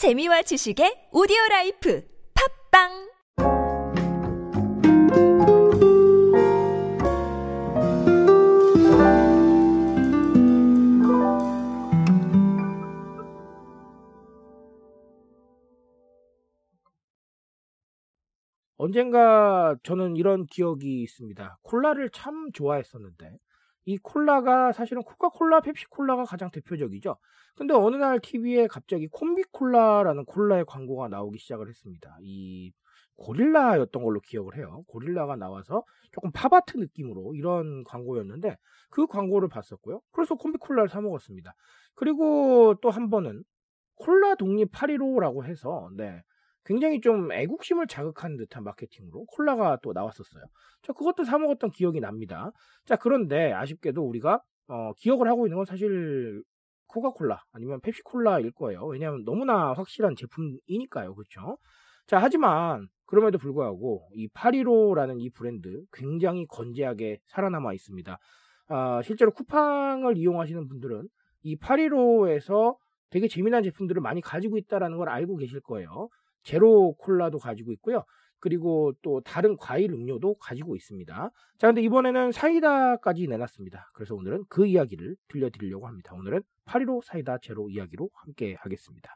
재미와 지식의 오디오 라이프 팟빵 언젠가 저는 이런 기억이 있습니다. 콜라를 참 좋아했었는데 이 콜라가 사실은 코카콜라, 펩시콜라가 가장 대표적이죠. 근데 어느 날 TV에 갑자기 콤비콜라라는 콜라의 광고가 나오기 시작을 했습니다. 이 고릴라였던 걸로 기억을 해요. 고릴라가 나와서 조금 팝아트 느낌으로 이런 광고였는데 그 광고를 봤었고요. 그래서 콤비콜라를 사 먹었습니다. 그리고 또 한 번은 콜라 독립 815라고 해서 네. 굉장히 좀 애국심을 자극하는 듯한 마케팅으로 콜라가 또 나왔었어요. 자, 그것도 사 먹었던 기억이 납니다. 자, 그런데 아쉽게도 우리가 어, 기억을 하고 있는 건 사실 코카콜라 아니면 펩시콜라일 거예요. 왜냐하면 너무나 확실한 제품이니까요. 그렇죠? 자, 하지만 그럼에도 불구하고 이 815라는 이 브랜드 굉장히 건재하게 살아남아 있습니다. 아, 실제로 쿠팡을 이용하시는 분들은 이 815에서 되게 재미난 제품들을 많이 가지고 있다는 걸 알고 계실 거예요. 제로 콜라도 가지고 있고요. 그리고 또 다른 과일 음료도 가지고 있습니다. 자, 근데 이번에는 사이다까지 내놨습니다. 그래서 오늘은 그 이야기를 들려드리려고 합니다. 오늘은 815 사이다 제로 이야기로 함께 하겠습니다.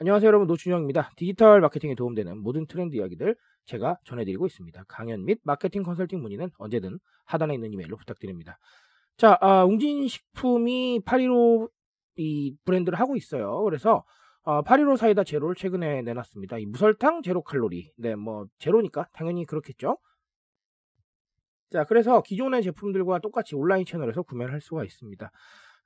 안녕하세요 여러분 노준영입니다. 디지털 마케팅에 도움되는 모든 트렌드 이야기들 제가 전해드리고 있습니다. 강연 및 마케팅 컨설팅 문의는 언제든 하단에 있는 이메일로 부탁드립니다. 자, 아, 웅진식품이 815 이 브랜드를 하고 있어요. 그래서 어, 815 사이다 제로를 최근에 내놨습니다. 이 무설탕 제로 칼로리. 네, 뭐 제로니까 당연히 그렇겠죠. 자, 그래서 기존의 제품들과 똑같이 온라인 채널에서 구매를 할 수가 있습니다.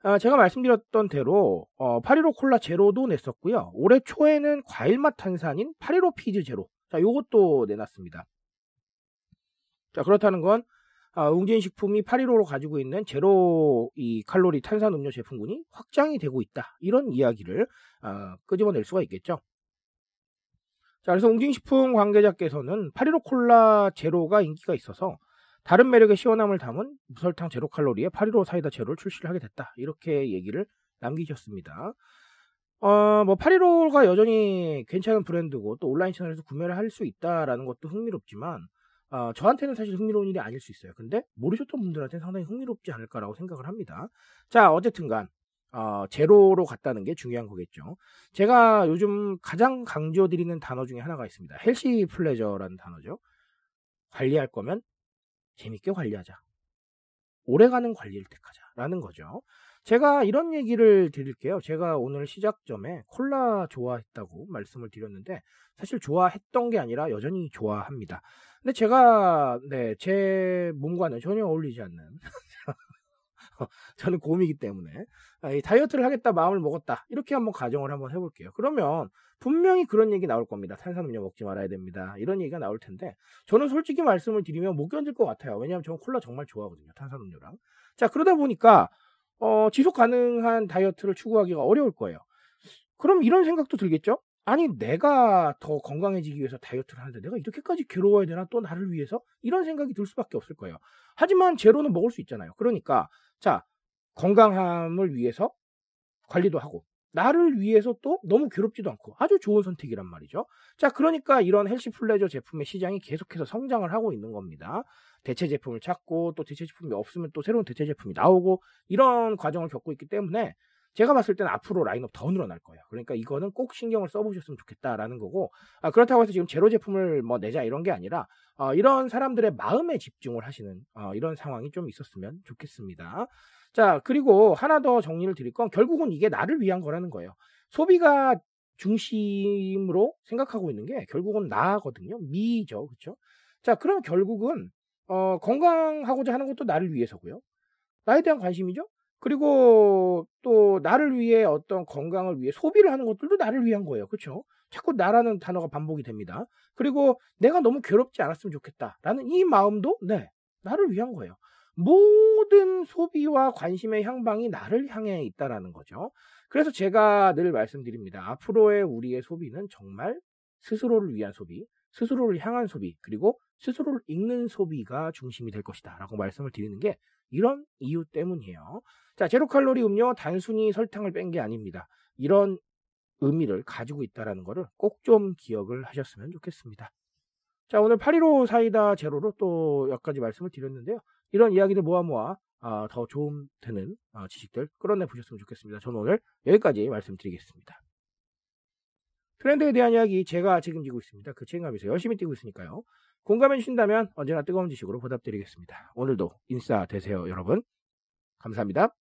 아, 제가 말씀드렸던 대로 어, 815 콜라 제로도 냈었고요. 올해 초에는 과일맛 탄산인 815 피즈 제로. 자, 요것도 내놨습니다. 자, 그렇다는 건 아, 웅진식품이 815로 가지고 있는 제로 이 칼로리 탄산 음료 제품군이 확장이 되고 있다. 이런 이야기를 아, 끄집어낼 수가 있겠죠. 자, 그래서 웅진식품 관계자께서는 815 콜라 제로가 인기가 있어서 다른 매력의 시원함을 담은 무설탕 제로 칼로리의 815 사이다 제로를 출시를 하게 됐다. 이렇게 얘기를 남기셨습니다. 어, 뭐 815가 여전히 괜찮은 브랜드고 또 온라인 채널에서 구매를 할 수 있다라는 것도 흥미롭지만 어, 저한테는 사실 흥미로운 일이 아닐 수 있어요. 근데 모르셨던 분들한테는 상당히 흥미롭지 않을까라고 생각을 합니다. 자, 어쨌든간 어, 제로로 갔다는 게 중요한 거겠죠. 제가 요즘 가장 강조드리는 단어 중에 하나가 있습니다. 헬시 플레저라는 단어죠. 관리할 거면 재밌게 관리하자. 오래가는 관리를 택하자라는 거죠. 제가 이런 얘기를 드릴게요. 제가 오늘 시작점에 콜라 좋아했다고 말씀을 드렸는데 사실 좋아했던 게 아니라 여전히 좋아합니다. 근데 제가 네, 제 몸과는 전혀 어울리지 않는 저는 곰이기 때문에 아, 다이어트를 하겠다 마음을 먹었다 이렇게 한번 가정을 한번 해볼게요. 그러면 분명히 그런 얘기 나올 겁니다. 탄산음료 먹지 말아야 됩니다. 이런 얘기가 나올 텐데 저는 솔직히 말씀을 드리면 못 견딜 것 같아요. 왜냐하면 저는 콜라 정말 좋아하거든요. 탄산음료랑. 자 그러다 보니까 어, 지속 가능한 다이어트를 추구하기가 어려울 거예요. 그럼 이런 생각도 들겠죠? 아니 내가 더 건강해지기 위해서 다이어트를 하는데 내가 이렇게까지 괴로워야 되나 또 나를 위해서 이런 생각이 들 수밖에 없을 거예요. 하지만 제로는 먹을 수 있잖아요. 그러니까 자 건강함을 위해서 관리도 하고 나를 위해서 또 너무 괴롭지도 않고 아주 좋은 선택이란 말이죠. 자 그러니까 이런 헬시 플레저 제품의 시장이 계속해서 성장을 하고 있는 겁니다. 대체 제품을 찾고 또 대체 제품이 없으면 또 새로운 대체 제품이 나오고 이런 과정을 겪고 있기 때문에 제가 봤을 때는 앞으로 라인업 더 늘어날 거예요. 그러니까 이거는 꼭 신경을 써보셨으면 좋겠다라는 거고 아, 그렇다고 해서 지금 제로 제품을 뭐 내자 이런 게 아니라 어, 이런 사람들의 마음에 집중을 하시는 어, 이런 상황이 좀 있었으면 좋겠습니다. 자 그리고 하나 더 정리를 드릴 건 결국은 이게 나를 위한 거라는 거예요. 소비가 중심으로 생각하고 있는 게 결국은 나거든요. 미죠, 그렇죠? 자 그럼 결국은 어, 건강하고자 하는 것도 나를 위해서고요. 나에 대한 관심이죠. 그리고 또 나를 위해 어떤 건강을 위해 소비를 하는 것들도 나를 위한 거예요. 그렇죠? 자꾸 나라는 단어가 반복이 됩니다. 그리고 내가 너무 괴롭지 않았으면 좋겠다라는 이 마음도 네, 나를 위한 거예요. 모든 소비와 관심의 향방이 나를 향해 있다라는 거죠. 그래서 제가 늘 말씀드립니다. 앞으로의 우리의 소비는 정말 스스로를 위한 소비, 스스로를 향한 소비, 그리고 스스로를 읽는 소비가 중심이 될 것이다. 라고 말씀을 드리는 게 이런 이유 때문이에요. 자, 제로 칼로리 음료 단순히 설탕을 뺀 게 아닙니다. 이런 의미를 가지고 있다라는 것을 꼭 좀 기억을 하셨으면 좋겠습니다. 자, 오늘 815 사이다 제로로 또 몇 가지 말씀을 드렸는데요. 이런 이야기들 모아 모아 아, 더 좋은 되는 아, 지식들 끌어내 보셨으면 좋겠습니다. 저는 오늘 여기까지 말씀드리겠습니다. 트렌드에 대한 이야기 제가 책임지고 있습니다. 그 책임감에서 열심히 뛰고 있으니까요. 공감해 주신다면 언제나 뜨거운 지식으로 보답드리겠습니다. 오늘도 인싸 되세요, 여러분. 감사합니다.